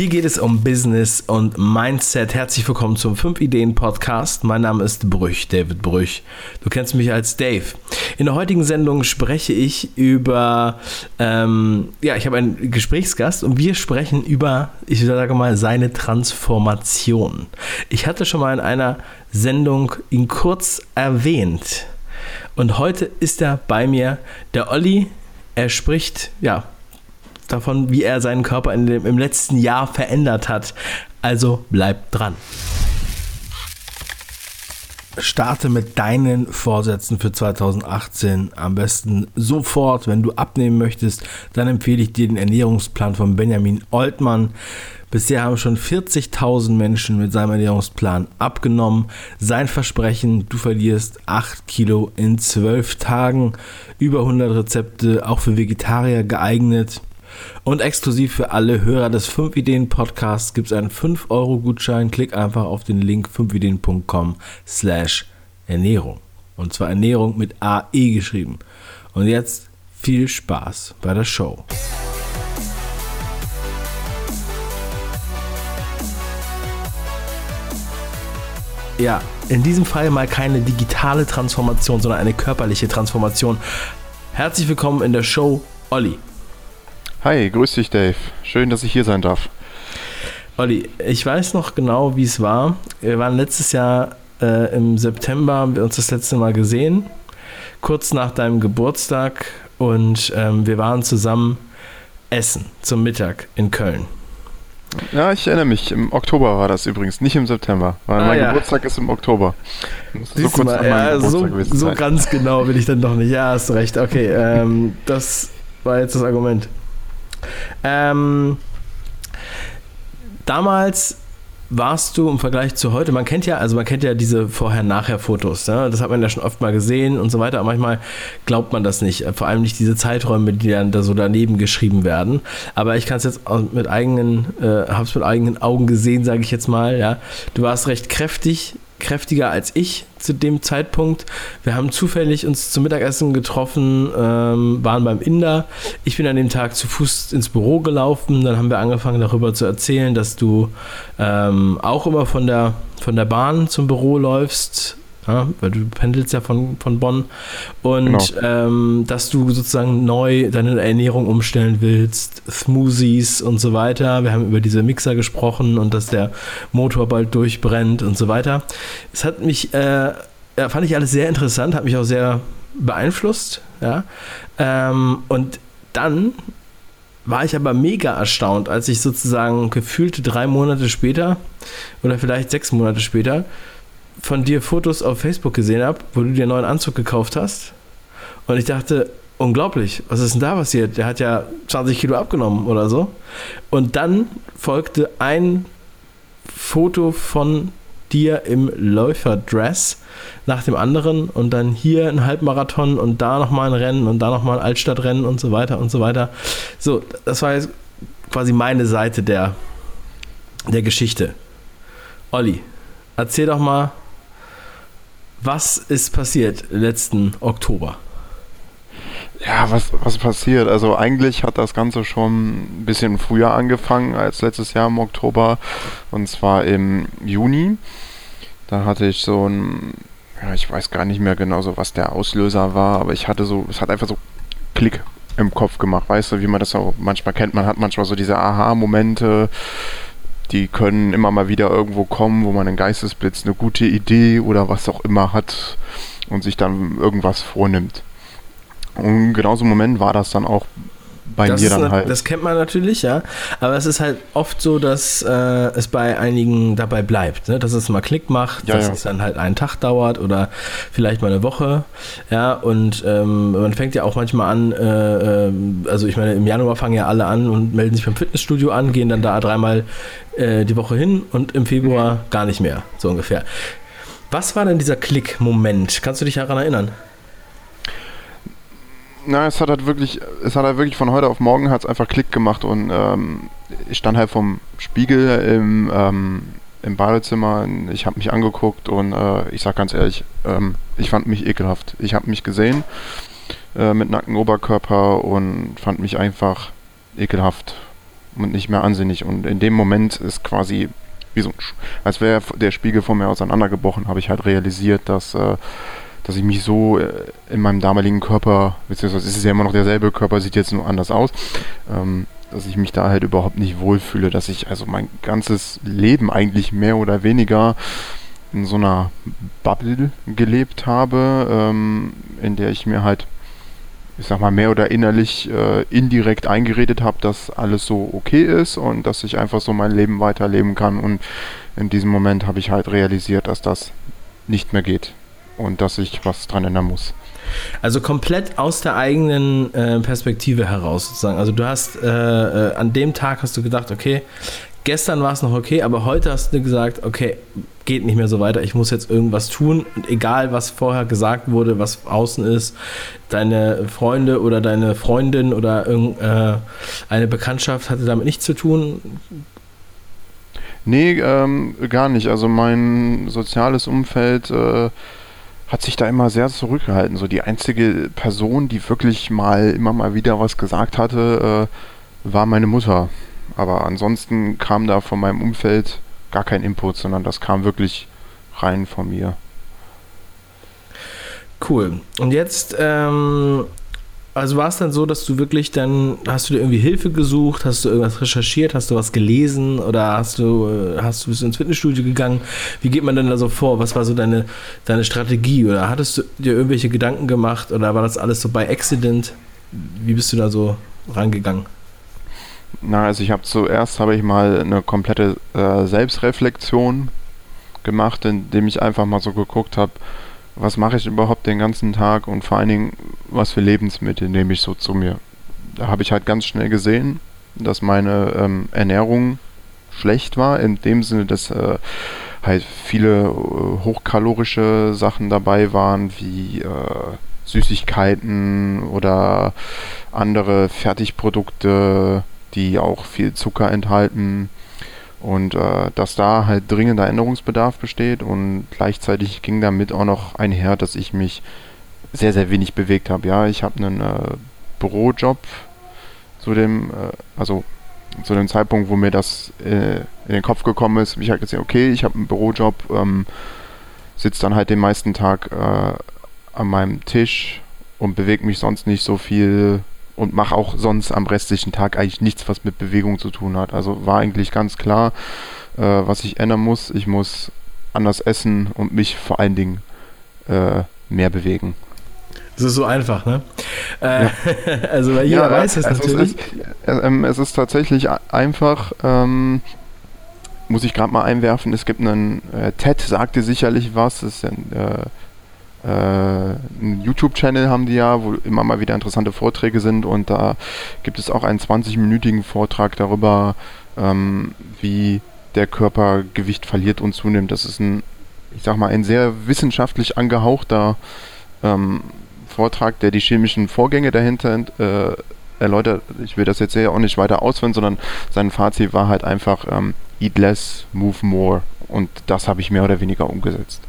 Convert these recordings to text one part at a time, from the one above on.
Hier geht es um Business und Mindset. Herzlich willkommen zum 5 Ideen Podcast. Mein Name ist Brüch, David Brüch. Du kennst mich als Dave. In der heutigen Sendung spreche ich über, ähm, ja, ich habe einen Gesprächsgast und wir sprechen über, ich sage mal, seine Transformation. Ich hatte schon mal in einer Sendung ihn kurz erwähnt. Und heute ist er bei mir, der Olli. Er spricht, ja, davon, wie er seinen Körper dem, im letzten Jahr verändert hat. Also bleib dran. Starte mit deinen Vorsätzen für 2018 am besten sofort. Wenn du abnehmen möchtest, dann empfehle ich dir den Ernährungsplan von Benjamin Oltmann. Bisher haben schon 40.000 Menschen mit seinem Ernährungsplan abgenommen. Sein Versprechen, du verlierst 8 Kilo in 12 Tagen. Über 100 Rezepte, auch für Vegetarier geeignet. Und exklusiv für alle Hörer des 5 Ideen Podcasts gibt es einen 5-Euro-Gutschein. Klick einfach auf den Link 5ideen.com slash Ernährung. Und zwar Ernährung mit AE geschrieben. Und jetzt viel Spaß bei der Show. Ja, in diesem Fall mal keine digitale Transformation, sondern eine körperliche Transformation. Herzlich willkommen in der Show, Olli. Hi, grüß dich Dave. Schön, dass ich hier sein darf. Olli, ich weiß noch genau, wie es war. Wir waren letztes Jahr äh, im September, haben wir uns das letzte Mal gesehen, kurz nach deinem Geburtstag und ähm, wir waren zusammen essen zum Mittag in Köln. Ja, ich erinnere mich. Im Oktober war das übrigens, nicht im September. Weil ah, mein ja. Geburtstag ist im Oktober. So kurz mal, ja, so, so ganz genau will ich dann doch nicht. Ja, hast recht. Okay, ähm, das war jetzt das Argument. Ähm, damals warst du im Vergleich zu heute, man kennt ja, also man kennt ja diese Vorher-Nachher-Fotos, ne? das hat man ja schon oft mal gesehen und so weiter, aber manchmal glaubt man das nicht, vor allem nicht diese Zeiträume, die dann da so daneben geschrieben werden. Aber ich kann es jetzt mit eigenen, äh, habe es mit eigenen Augen gesehen, sage ich jetzt mal, ja. Du warst recht kräftig, kräftiger als ich zu dem Zeitpunkt. Wir haben zufällig uns zum Mittagessen getroffen, ähm, waren beim Inder. Ich bin an dem Tag zu Fuß ins Büro gelaufen. Dann haben wir angefangen darüber zu erzählen, dass du ähm, auch immer von der, von der Bahn zum Büro läufst ja, weil du pendelst ja von, von Bonn und genau. ähm, dass du sozusagen neu deine Ernährung umstellen willst, Smoothies und so weiter. Wir haben über diese Mixer gesprochen und dass der Motor bald durchbrennt und so weiter. Es hat mich, äh, fand ich alles sehr interessant, hat mich auch sehr beeinflusst, ja. Ähm, und dann war ich aber mega erstaunt, als ich sozusagen gefühlte drei Monate später oder vielleicht sechs Monate später von dir Fotos auf Facebook gesehen habe, wo du dir einen neuen Anzug gekauft hast. Und ich dachte, unglaublich, was ist denn da passiert? Der hat ja 20 Kilo abgenommen oder so. Und dann folgte ein Foto von dir im Läuferdress nach dem anderen und dann hier ein Halbmarathon und da nochmal ein Rennen und da nochmal ein Altstadtrennen und so weiter und so weiter. So, das war jetzt quasi meine Seite der, der Geschichte. Olli, erzähl doch mal, was ist passiert letzten Oktober? Ja, was, was passiert? Also eigentlich hat das Ganze schon ein bisschen früher angefangen als letztes Jahr im Oktober. Und zwar im Juni. Da hatte ich so ein, ja, ich weiß gar nicht mehr genau so, was der Auslöser war, aber ich hatte so, es hat einfach so Klick im Kopf gemacht, weißt du, wie man das auch manchmal kennt. Man hat manchmal so diese Aha-Momente, die können immer mal wieder irgendwo kommen, wo man einen Geistesblitz, eine gute Idee oder was auch immer hat und sich dann irgendwas vornimmt. Und genau so ein Moment war das dann auch bei das mir dann eine, halt. Das kennt man natürlich, ja. Aber es ist halt oft so, dass äh, es bei einigen dabei bleibt, ne? dass es mal Klick macht, ja, dass ja. es dann halt einen Tag dauert oder vielleicht mal eine Woche. Ja, und ähm, man fängt ja auch manchmal an, äh, äh, also ich meine, im Januar fangen ja alle an und melden sich beim Fitnessstudio an, gehen dann da dreimal äh, die Woche hin und im Februar mhm. gar nicht mehr, so ungefähr. Was war denn dieser Klick-Moment? Kannst du dich daran erinnern? Na, es hat halt wirklich, es hat halt wirklich von heute auf morgen hat es einfach Klick gemacht und ähm, ich stand halt vom Spiegel im, ähm, im Badezimmer, ich habe mich angeguckt und äh, ich sag ganz ehrlich, ähm, ich fand mich ekelhaft. Ich habe mich gesehen äh, mit nacktem Oberkörper und fand mich einfach ekelhaft. und nicht mehr ansinnig. Und in dem Moment ist quasi wie so, als wäre der Spiegel vor mir auseinandergebrochen, habe ich halt realisiert, dass, äh, dass ich mich so äh, in meinem damaligen Körper, beziehungsweise es ist ja immer noch derselbe Körper, sieht jetzt nur anders aus, ähm, dass ich mich da halt überhaupt nicht wohlfühle, dass ich also mein ganzes Leben eigentlich mehr oder weniger in so einer Bubble gelebt habe, ähm, in der ich mir halt ich sag mal, mehr oder innerlich äh, indirekt eingeredet habe, dass alles so okay ist und dass ich einfach so mein Leben weiterleben kann. Und in diesem Moment habe ich halt realisiert, dass das nicht mehr geht und dass ich was dran ändern muss. Also komplett aus der eigenen äh, Perspektive heraus sozusagen. Also du hast äh, äh an dem Tag hast du gedacht, okay, gestern war es noch okay, aber heute hast du gesagt, okay, geht nicht mehr so weiter, ich muss jetzt irgendwas tun. Und egal, was vorher gesagt wurde, was außen ist, deine Freunde oder deine Freundin oder irgendeine äh, Bekanntschaft hatte damit nichts zu tun. Nee, ähm, gar nicht. Also mein soziales Umfeld äh, hat sich da immer sehr zurückgehalten. So die einzige Person, die wirklich mal immer mal wieder was gesagt hatte, äh, war meine Mutter. Aber ansonsten kam da von meinem Umfeld gar kein Input, sondern das kam wirklich rein von mir. Cool. Und jetzt, ähm, also war es dann so, dass du wirklich dann, hast du dir irgendwie Hilfe gesucht, hast du irgendwas recherchiert, hast du was gelesen oder hast du, äh, hast du bist ins Fitnessstudio gegangen? Wie geht man denn da so vor? Was war so deine, deine Strategie? Oder hattest du dir irgendwelche Gedanken gemacht oder war das alles so bei Accident? Wie bist du da so rangegangen? Na, also ich habe zuerst habe ich mal eine komplette äh, Selbstreflexion gemacht, indem ich einfach mal so geguckt habe, was mache ich überhaupt den ganzen Tag und vor allen Dingen, was für Lebensmittel nehme ich so zu mir. Da habe ich halt ganz schnell gesehen, dass meine ähm, Ernährung schlecht war, in dem Sinne, dass äh, halt viele äh, hochkalorische Sachen dabei waren, wie äh, Süßigkeiten oder andere Fertigprodukte, die auch viel Zucker enthalten und äh, dass da halt dringender Änderungsbedarf besteht und gleichzeitig ging damit auch noch einher, dass ich mich sehr, sehr wenig bewegt habe. Ja, ich habe einen äh, Bürojob zu dem, äh, also zu dem Zeitpunkt, wo mir das äh, in den Kopf gekommen ist, habe ich halt gesehen, okay, ich habe einen Bürojob, ähm, sitze dann halt den meisten Tag äh, an meinem Tisch und bewege mich sonst nicht so viel und mache auch sonst am restlichen Tag eigentlich nichts, was mit Bewegung zu tun hat. Also war eigentlich ganz klar, äh, was ich ändern muss. Ich muss anders essen und mich vor allen Dingen äh, mehr bewegen. Das ist so einfach, ne? Äh, ja. also weil jeder ja, weiß es also natürlich. Es ist, äh, es ist tatsächlich einfach. Ähm, muss ich gerade mal einwerfen, es gibt einen, äh, TED sagte sicherlich was, das ist ein äh, einen YouTube-Channel haben die ja, wo immer mal wieder interessante Vorträge sind und da gibt es auch einen 20-minütigen Vortrag darüber, ähm, wie der Körper Gewicht verliert und zunimmt. Das ist ein, ich sag mal, ein sehr wissenschaftlich angehauchter ähm, Vortrag, der die chemischen Vorgänge dahinter äh, erläutert. Ich will das jetzt ja auch nicht weiter ausführen, sondern sein Fazit war halt einfach ähm, Eat less, move more und das habe ich mehr oder weniger umgesetzt.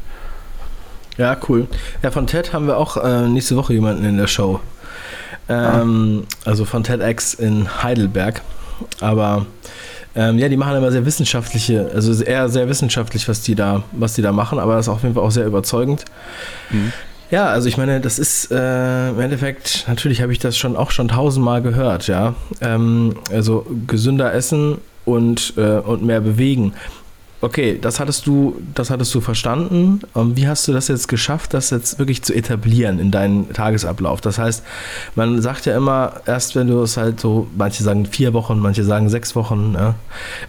Ja, cool. Ja, von TED haben wir auch äh, nächste Woche jemanden in der Show. Ähm, ah. Also von TEDx in Heidelberg. Aber ähm, ja, die machen immer sehr wissenschaftliche, also eher sehr wissenschaftlich, was die da, was die da machen, aber das ist auf jeden Fall auch sehr überzeugend. Mhm. Ja, also ich meine, das ist äh, im Endeffekt, natürlich habe ich das schon auch schon tausendmal gehört, ja. Ähm, also gesünder essen und, äh, und mehr bewegen. Okay, das hattest du, das hattest du verstanden. Ähm, wie hast du das jetzt geschafft, das jetzt wirklich zu etablieren in deinen Tagesablauf? Das heißt, man sagt ja immer, erst wenn du es halt so, manche sagen vier Wochen, manche sagen sechs Wochen, ja,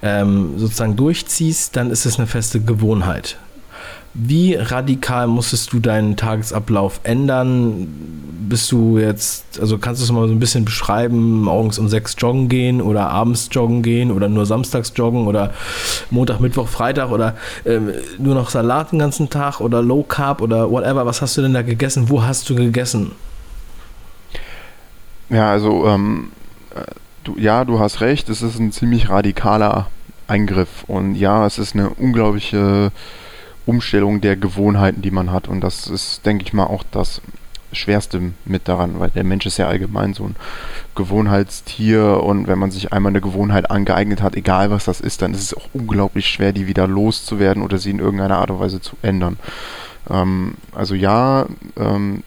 ähm, sozusagen durchziehst, dann ist es eine feste Gewohnheit. Wie radikal musstest du deinen Tagesablauf ändern? Bist du jetzt, also kannst du es mal so ein bisschen beschreiben, morgens um sechs joggen gehen oder abends joggen gehen oder nur samstags joggen oder Montag, Mittwoch, Freitag oder äh, nur noch Salat den ganzen Tag oder Low Carb oder whatever? Was hast du denn da gegessen? Wo hast du gegessen? Ja, also ähm, du, ja, du hast recht, es ist ein ziemlich radikaler Eingriff und ja, es ist eine unglaubliche Umstellung der Gewohnheiten, die man hat. Und das ist, denke ich mal, auch das Schwerste mit daran, weil der Mensch ist ja allgemein so ein Gewohnheitstier und wenn man sich einmal eine Gewohnheit angeeignet hat, egal was das ist, dann ist es auch unglaublich schwer, die wieder loszuwerden oder sie in irgendeiner Art und Weise zu ändern. Ähm, also ja, ähm,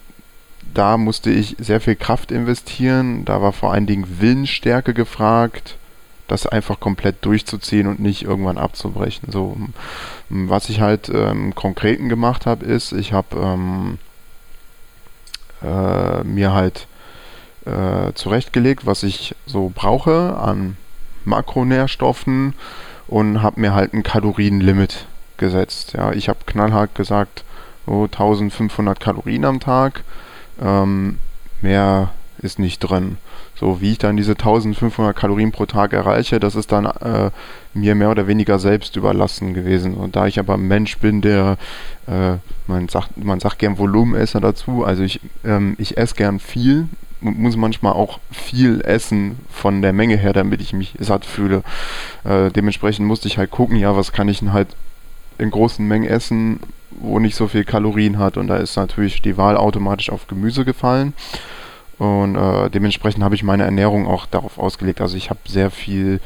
da musste ich sehr viel Kraft investieren, da war vor allen Dingen Willensstärke gefragt, das einfach komplett durchzuziehen und nicht irgendwann abzubrechen. So, was ich halt ähm, Konkreten gemacht habe, ist, ich habe ähm, äh, mir halt äh, zurechtgelegt, was ich so brauche an Makronährstoffen und habe mir halt ein Kalorienlimit gesetzt. Ja, ich habe knallhart gesagt, so 1500 Kalorien am Tag. Ähm, mehr ist nicht drin. So wie ich dann diese 1500 Kalorien pro Tag erreiche, das ist dann äh, mir mehr oder weniger selbst überlassen gewesen. Und da ich aber ein Mensch bin, der, äh, man, sagt, man sagt gern Volumenesser dazu, also ich, ähm, ich esse gern viel und muss manchmal auch viel essen von der Menge her, damit ich mich satt fühle. Äh, dementsprechend musste ich halt gucken, ja, was kann ich denn halt in großen Mengen essen, wo nicht so viel Kalorien hat. Und da ist natürlich die Wahl automatisch auf Gemüse gefallen. Und äh, dementsprechend habe ich meine Ernährung auch darauf ausgelegt. Also ich habe sehr viel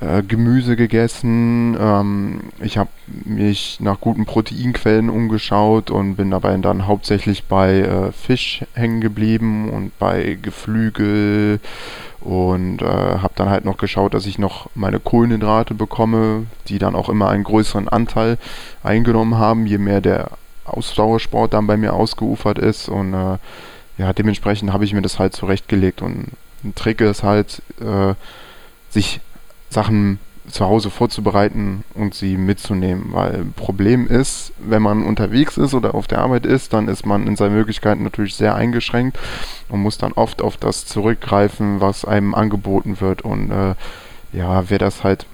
äh, Gemüse gegessen. Ähm, ich habe mich nach guten Proteinquellen umgeschaut und bin dabei dann hauptsächlich bei äh, Fisch hängen geblieben und bei Geflügel und äh, habe dann halt noch geschaut, dass ich noch meine Kohlenhydrate bekomme, die dann auch immer einen größeren Anteil eingenommen haben, je mehr der Ausdauersport dann bei mir ausgeufert ist und äh, ja, dementsprechend habe ich mir das halt zurechtgelegt und ein Trick ist halt, äh, sich Sachen zu Hause vorzubereiten und sie mitzunehmen, weil Problem ist, wenn man unterwegs ist oder auf der Arbeit ist, dann ist man in seinen Möglichkeiten natürlich sehr eingeschränkt und muss dann oft auf das zurückgreifen, was einem angeboten wird. Und äh, ja, wer das halt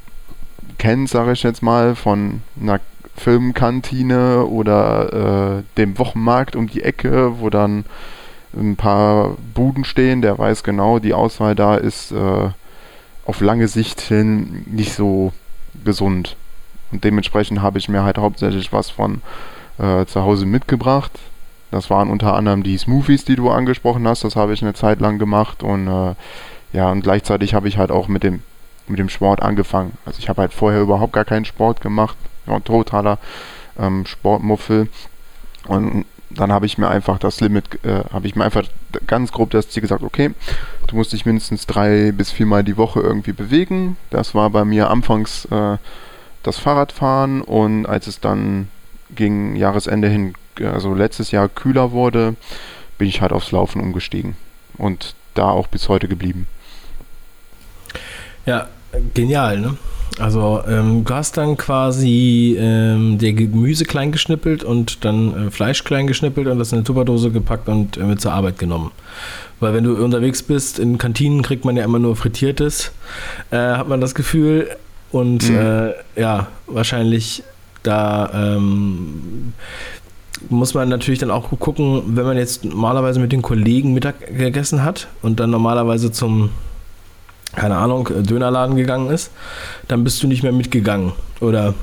kennt, sage ich jetzt mal, von einer Filmkantine oder äh, dem Wochenmarkt um die Ecke, wo dann ein paar Buden stehen, der weiß genau, die Auswahl da ist äh, auf lange Sicht hin nicht so gesund. Und dementsprechend habe ich mir halt hauptsächlich was von äh, zu Hause mitgebracht. Das waren unter anderem die Smoothies, die du angesprochen hast. Das habe ich eine Zeit lang gemacht und äh, ja, und gleichzeitig habe ich halt auch mit dem mit dem Sport angefangen. Also ich habe halt vorher überhaupt gar keinen Sport gemacht. Ich war ein totaler ähm, Sportmuffel. Und dann habe ich mir einfach das Limit, äh, habe ich mir einfach ganz grob das Ziel gesagt, okay, du musst dich mindestens drei bis viermal die Woche irgendwie bewegen. Das war bei mir anfangs äh, das Fahrradfahren und als es dann gegen Jahresende hin, also letztes Jahr kühler wurde, bin ich halt aufs Laufen umgestiegen und da auch bis heute geblieben. Ja, genial, ne? Also ähm, du hast dann quasi ähm, der Gemüse klein geschnippelt und dann äh, Fleisch klein geschnippelt und das in eine Tupperdose gepackt und äh, mit zur Arbeit genommen. Weil wenn du unterwegs bist, in Kantinen kriegt man ja immer nur Frittiertes, äh, hat man das Gefühl. Und mhm. Äh, ja, wahrscheinlich da ähm, muss man natürlich dann auch gucken, wenn man jetzt normalerweise mit den Kollegen Mittag gegessen hat und dann normalerweise zum keine Ahnung, äh, Dönerladen gegangen ist, dann bist du nicht mehr mitgegangen. Oder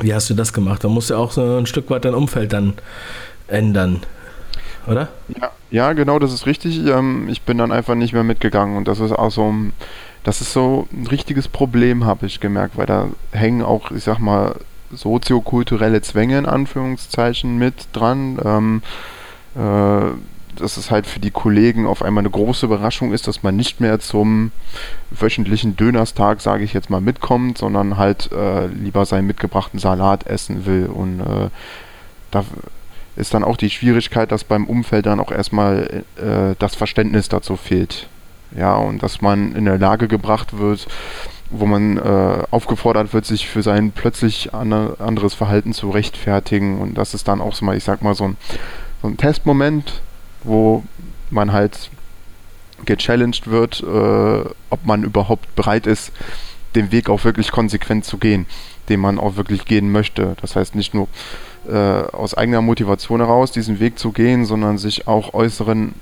wie hast du das gemacht? Da musst du auch so ein Stück weit dein Umfeld dann ändern, oder? Ja, ja genau, das ist richtig. Ähm, ich bin dann einfach nicht mehr mitgegangen und das ist auch so das ist so ein richtiges Problem, habe ich gemerkt, weil da hängen auch, ich sag mal, soziokulturelle Zwänge in Anführungszeichen mit dran. Ähm, äh, dass es halt für die Kollegen auf einmal eine große Überraschung ist, dass man nicht mehr zum wöchentlichen Dönerstag, sage ich jetzt mal, mitkommt, sondern halt äh, lieber seinen mitgebrachten Salat essen will. Und äh, da ist dann auch die Schwierigkeit, dass beim Umfeld dann auch erstmal äh, das Verständnis dazu fehlt. Ja, und dass man in der Lage gebracht wird, wo man äh, aufgefordert wird, sich für sein plötzlich anderes Verhalten zu rechtfertigen. Und das ist dann auch so mal, ich sag mal, so ein, so ein Testmoment, wo man halt gechallenged wird, äh, ob man überhaupt bereit ist, den Weg auch wirklich konsequent zu gehen, den man auch wirklich gehen möchte. Das heißt nicht nur äh, aus eigener Motivation heraus diesen Weg zu gehen, sondern sich auch äußeren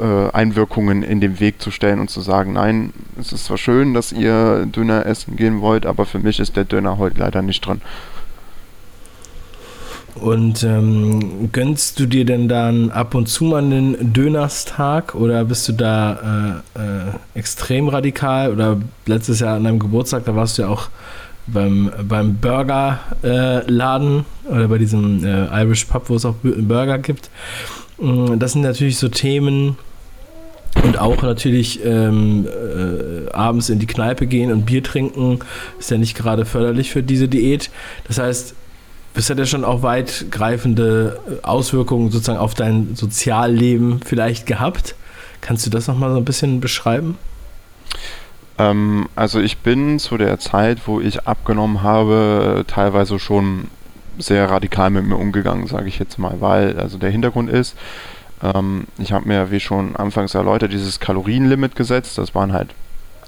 äh, Einwirkungen in den Weg zu stellen und zu sagen, nein, es ist zwar schön, dass ihr Döner essen gehen wollt, aber für mich ist der Döner heute leider nicht drin. Und ähm, gönnst du dir denn dann ab und zu mal einen Dönerstag oder bist du da äh, äh, extrem radikal? Oder letztes Jahr an deinem Geburtstag, da warst du ja auch beim, beim Burgerladen äh, oder bei diesem äh, Irish Pub, wo es auch Burger gibt. Mm, das sind natürlich so Themen, und auch natürlich ähm, äh, abends in die Kneipe gehen und Bier trinken ist ja nicht gerade förderlich für diese Diät. Das heißt, das hat ja schon auch weitgreifende äh, Auswirkungen sozusagen auf dein Sozialleben vielleicht gehabt. Kannst du das nochmal so ein bisschen beschreiben? Ähm, also ich bin zu der Zeit, wo ich abgenommen habe, teilweise schon sehr radikal mit mir umgegangen, sage ich jetzt mal, weil also der Hintergrund ist, ähm, ich habe mir, wie schon anfangs erläutert, dieses Kalorienlimit gesetzt. Das waren halt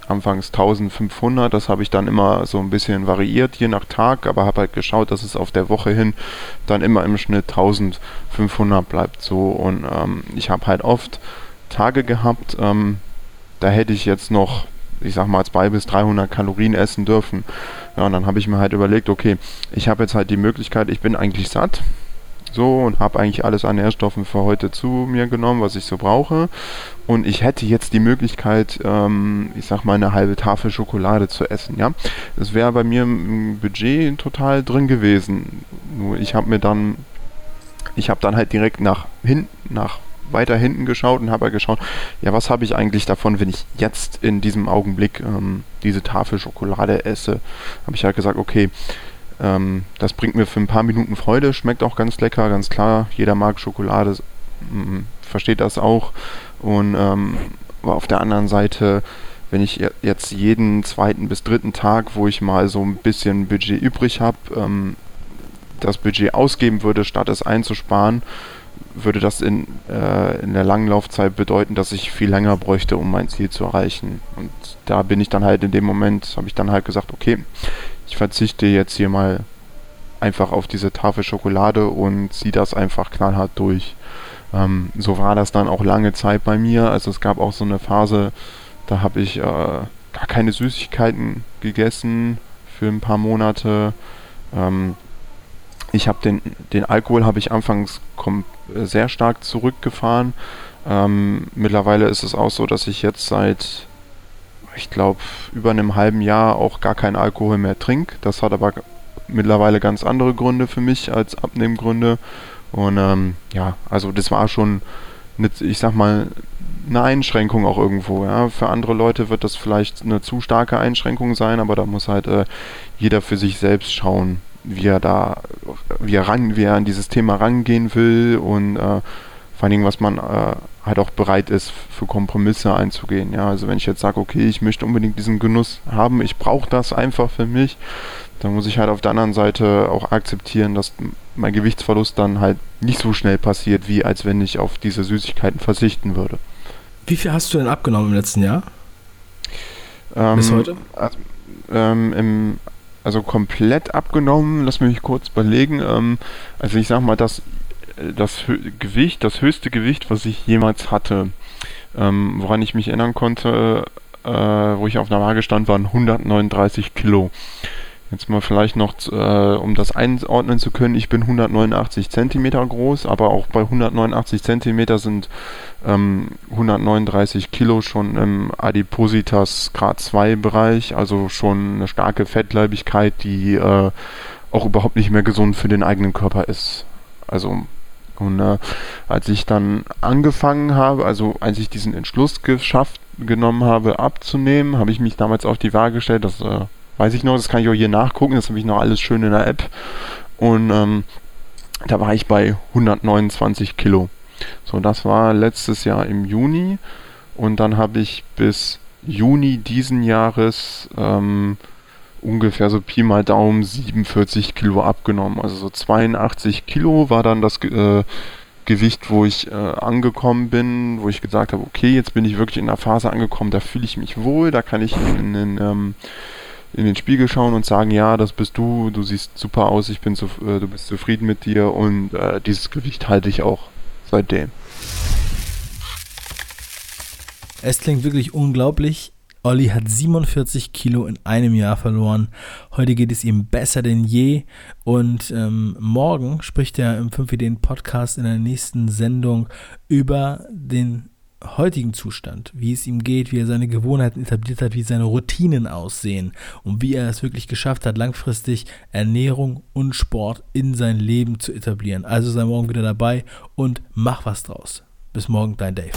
anfangs 1500, das habe ich dann immer so ein bisschen variiert, je nach Tag, aber habe halt geschaut, dass es auf der Woche hin dann immer im Schnitt 1500 bleibt. So und ähm, ich habe halt oft Tage gehabt, ähm, da hätte ich jetzt noch, ich sag mal, 200 bis 300 Kalorien essen dürfen. Ja, und dann habe ich mir halt überlegt, okay, ich habe jetzt halt die Möglichkeit, ich bin eigentlich satt, so und habe eigentlich alles an Nährstoffen für heute zu mir genommen, was ich so brauche. Und ich hätte jetzt die Möglichkeit, ähm, ich sag mal, eine halbe Tafel Schokolade zu essen. Ja, das wäre bei mir im Budget total drin gewesen. Nur ich habe mir dann, ich habe dann halt direkt nach hinten, nach weiter hinten geschaut und habe halt geschaut, ja, was habe ich eigentlich davon, wenn ich jetzt in diesem Augenblick ähm, diese Tafel Schokolade esse? Habe ich halt gesagt, okay, ähm, das bringt mir für ein paar Minuten Freude, schmeckt auch ganz lecker, ganz klar. Jeder mag Schokolade, versteht das auch. Und ähm, auf der anderen Seite, wenn ich jetzt jeden zweiten bis dritten Tag, wo ich mal so ein bisschen Budget übrig habe, ähm, das Budget ausgeben würde, statt es einzusparen, würde das in, äh, in der langen Laufzeit bedeuten, dass ich viel länger bräuchte, um mein Ziel zu erreichen. Und da bin ich dann halt in dem Moment, habe ich dann halt gesagt, okay, ich verzichte jetzt hier mal einfach auf diese Tafel Schokolade und ziehe das einfach knallhart durch. Ähm, so war das dann auch lange Zeit bei mir. Also es gab auch so eine Phase, da habe ich äh, gar keine Süßigkeiten gegessen für ein paar Monate. Ähm, ich habe den, den Alkohol habe ich anfangs sehr stark zurückgefahren. Ähm, mittlerweile ist es auch so, dass ich jetzt seit ich glaube, über einem halben Jahr auch gar keinen Alkohol mehr trinke. Das hat aber mittlerweile ganz andere Gründe für mich als Abnehmgründe. Und ähm, ja, also das war schon, eine, ich sag mal, eine Einschränkung auch irgendwo. Ja. Für andere Leute wird das vielleicht eine zu starke Einschränkung sein, aber da muss halt äh, jeder für sich selbst schauen, wie er da, wie er ran, wie er an dieses Thema rangehen will und äh, vor allen Dingen, was man äh, halt auch bereit ist, für Kompromisse einzugehen. Ja, also wenn ich jetzt sage, okay, ich möchte unbedingt diesen Genuss haben, ich brauche das einfach für mich, dann muss ich halt auf der anderen Seite auch akzeptieren, dass mein Gewichtsverlust dann halt nicht so schnell passiert, wie als wenn ich auf diese Süßigkeiten verzichten würde. Wie viel hast du denn abgenommen im letzten Jahr? Ähm, Bis heute? Also, ähm, im, also komplett abgenommen, lass mich kurz überlegen. Ähm, also ich sag mal, dass das Gewicht, das höchste Gewicht, was ich jemals hatte, ähm, woran ich mich erinnern konnte, äh, wo ich auf einer Waage stand, waren 139 Kilo. Jetzt mal vielleicht noch, äh, um das einordnen zu können, ich bin 189 Zentimeter groß, aber auch bei 189 Zentimeter sind ähm, 139 Kilo schon im Adipositas Grad 2 Bereich, also schon eine starke Fettleibigkeit, die äh, auch überhaupt nicht mehr gesund für den eigenen Körper ist. Also und äh, als ich dann angefangen habe, also als ich diesen Entschluss geschafft genommen habe, abzunehmen, habe ich mich damals auf die Waage gestellt. Das äh, weiß ich noch, das kann ich auch hier nachgucken. Das habe ich noch alles schön in der App. Und ähm, da war ich bei 129 Kilo. So, das war letztes Jahr im Juni. Und dann habe ich bis Juni diesen Jahres ähm, ungefähr so Pi mal Daumen 47 Kilo abgenommen. Also so 82 Kilo war dann das äh, Gewicht, wo ich äh, angekommen bin, wo ich gesagt habe, okay, jetzt bin ich wirklich in der Phase angekommen, da fühle ich mich wohl, da kann ich in, in, ähm, in, den Spiegel schauen und sagen, ja, das bist du, du siehst super aus, ich bin zu, äh, du bist zufrieden mit dir und äh, dieses Gewicht halte ich auch seitdem. Es klingt wirklich unglaublich, Olli hat 47 Kilo in einem Jahr verloren. Heute geht es ihm besser denn je. Und ähm, morgen spricht er im 5 Ideen Podcast in der nächsten Sendung über den heutigen Zustand, wie es ihm geht, wie er seine Gewohnheiten etabliert hat, wie seine Routinen aussehen und wie er es wirklich geschafft hat, langfristig Ernährung und Sport in sein Leben zu etablieren. Also sei morgen wieder dabei und mach was draus. Bis morgen, dein Dave.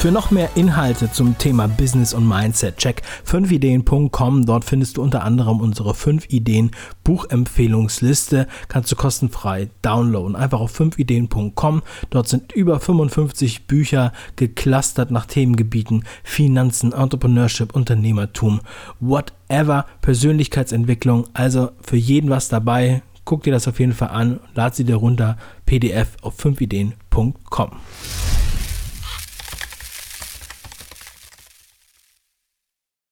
Für noch mehr Inhalte zum Thema Business und Mindset, check 5ideen.com. Dort findest du unter anderem unsere 5 Ideen Buchempfehlungsliste. Kannst du kostenfrei downloaden. Einfach auf 5ideen.com. Dort sind über 55 Bücher geclustert nach Themengebieten Finanzen, Entrepreneurship, Unternehmertum, whatever, Persönlichkeitsentwicklung. Also für jeden was dabei. Guck dir das auf jeden Fall an. Lad sie dir runter. PDF auf 5ideen.com.